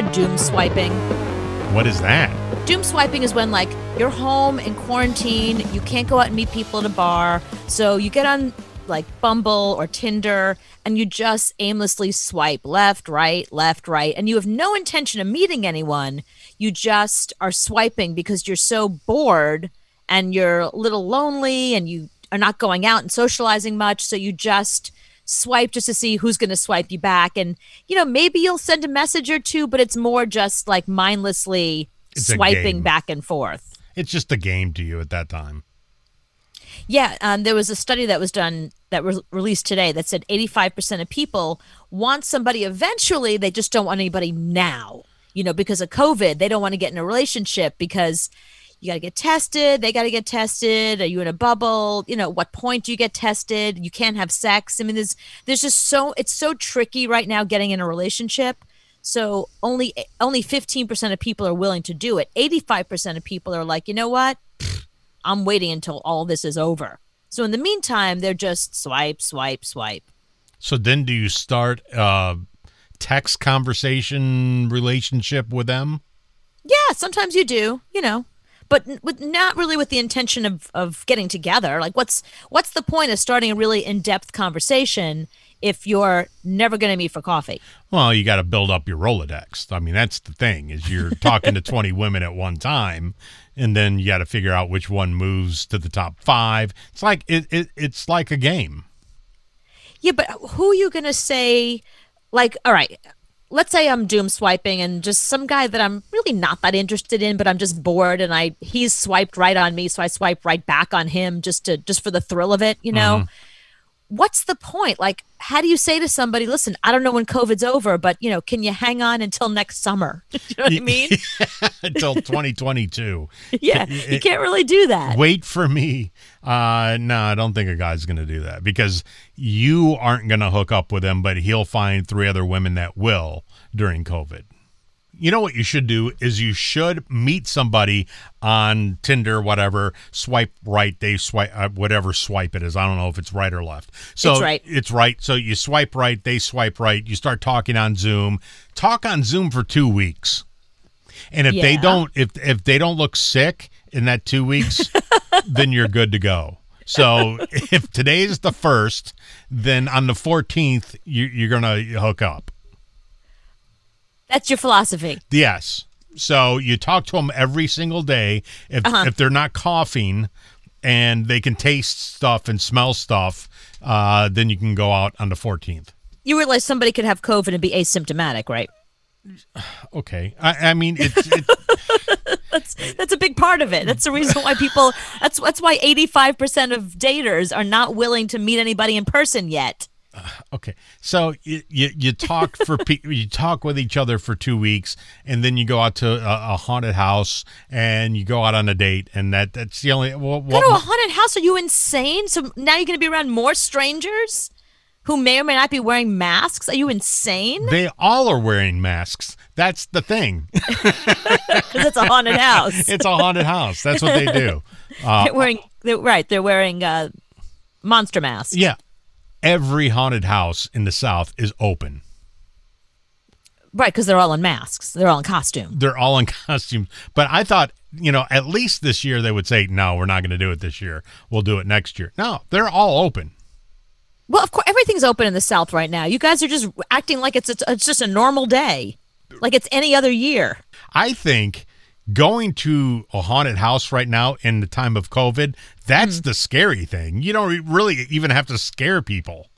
of doom swiping? What is that? Doom swiping is when like you're home in quarantine, you can't go out and meet people at a bar, so you get on like Bumble or Tinder and you just aimlessly swipe left, right, left, right, and you have no intention of meeting anyone. You just are swiping because you're so bored and you're a little lonely and you are not going out and socializing much, so you just swipe just to see who's going to swipe you back. And you know maybe you'll send a message or two but it's more just like mindlessly It's swiping back and forth. It's just a game to you at that time. yeah um, there was a study that was done that was released today that said 85% of people want somebody eventually they just don't want anybody now you know because of covid. They don't want to get in a relationship because you got to get tested they got to get tested are you in a bubble you know what point do you get tested you can't have sex. I mean there's there's just so it's so tricky right now getting in a relationship. So only only 15% of people are willing to do it. 85% of people are like you know what? Pfft, i'm waiting until all this is over. So in the meantime they're just swipe swipe swipe. So then do you start a text conversation relationship with them? Yeah, sometimes you do, you know, but with not really with the intention of of getting together. Like, what's what's the point of starting a really in depth conversation if you're never going to meet for coffee? Well, you got to build up your Rolodex. I mean, that's the thing is you're talking to 20 women at one time and then you got to figure out which one moves to the top 5. It's like it, it it's like a game. Yeah, but who are you going to say? Like, all right, let's say I'm doom swiping and just some guy that I'm really not that interested in, but I'm just bored and I he's swiped right on me, so I swipe right back on him just to just for the thrill of it, you know. Mm-hmm. What's the point? Like, how do you say to somebody, "Listen, I don't know when COVID's over, but you know, can you hang on until next summer?" you know what I mean? Until 2022. yeah, you can't really do that. Wait for me. Uh no, I don't think a guy's going to do that because you aren't going to hook up with him, but he'll find three other women that will during COVID. You know what you should do is you should meet somebody on Tinder, whatever. Swipe right, they swipe uh, whatever swipe it is. I don't know if it's right or left. So It's right. It's right. So you swipe right, they swipe right. You start talking on Zoom. Talk on Zoom for two weeks, and if they don't, if if they don't look sick in that two weeks, then you're good to go. So if today is the first, then on the 14th you, you're gonna hook up. That's your philosophy. Yes. So you talk to them every single day. If Uh-huh. if they're not coughing and they can taste stuff and smell stuff, uh, then you can go out on the 14th. You realize somebody could have COVID and be asymptomatic, right? Okay. I, I mean, it's, it's That's that's a big part of it. That's the reason why people. That's that's why eighty five percent of daters are not willing to meet anybody in person yet. Okay. So you, you, you talk for pe- you talk with each other for two weeks, and then you go out to a, a haunted house and you go out on a date, and that that's the only. Well, Go to a haunted house? Are you insane? So now you're going to be around more strangers who may or may not be wearing masks. Are you insane? they all are wearing masks. That's the thing. Because it's a haunted house. It's a haunted house. That's what they do. Uh, they're wearing. They're, right. They're wearing uh, monster masks. Yeah. Every haunted house in the South is open. Right. Because they're all in masks. They're all in costume. They're all in costumes. But I thought, you know, at least this year they would say, no, we're not going to do it this year. We'll do it next year. No, they're all open. Well, of course, everything's open in the South right now. You guys are just acting like it's it's, it's just a normal day, like it's any other year. I think going to a haunted house right now in the time of COVID, that's Hmm. the scary thing. You don't really even have to scare people.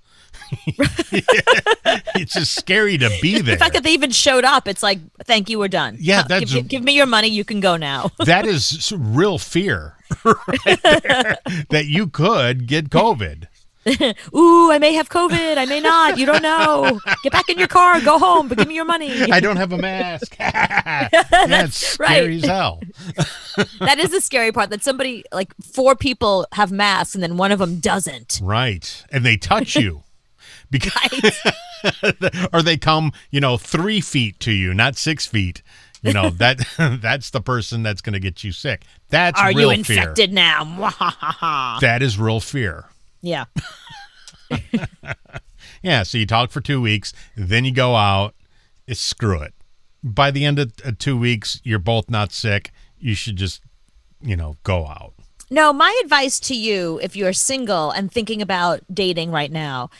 it's just scary to be there. The fact that they even showed up, it's like, thank you, we're done. Yeah, that's- give, give me your money. You can go now. that is real fear right that you could get COVID. Ooh, I may have COVID. I may not. You don't know. Get back in your car. Go home. But give me your money. I don't have a mask. That's scary right. as hell. that is the scary part. That somebody, like four people, have masks, and then one of them doesn't. Right. And they touch you. Because or they come, you know, three feet to you, not six feet. You know, that that's the person that's gonna get you sick. That's Are real you fear. infected now? That is real fear. Yeah. Yeah, so you talk for two weeks, then you go out. It's screw it. by the end of uh, two weeks, you're both not sick. You should just, you know, go out. No, my advice to you, if you're single and thinking about dating right now,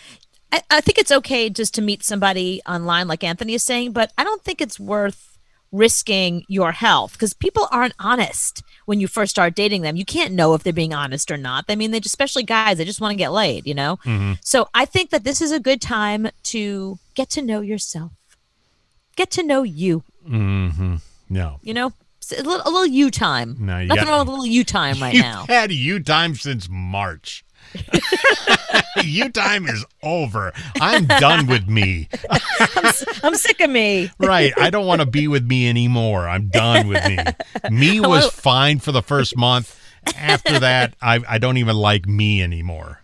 I, I think it's okay just to meet somebody online, like Anthony is saying, but I don't think it's worth risking your health because people aren't honest when you first start dating them. You can't know if they're being honest or not. I mean, they just, especially guys, they just want to get laid, you know? So I think that this is a good time to get to know yourself, get to know you, Mm-hmm. No. you know? A little, a little you time. No, you Nothing got- wrong with a little you time right You've now. had you time since March. you time is over. I'm done with me. I'm sick of me. Right. I don't want to be with me anymore. I'm done with me. Me was fine for the first month. After that, I, I don't even like me anymore.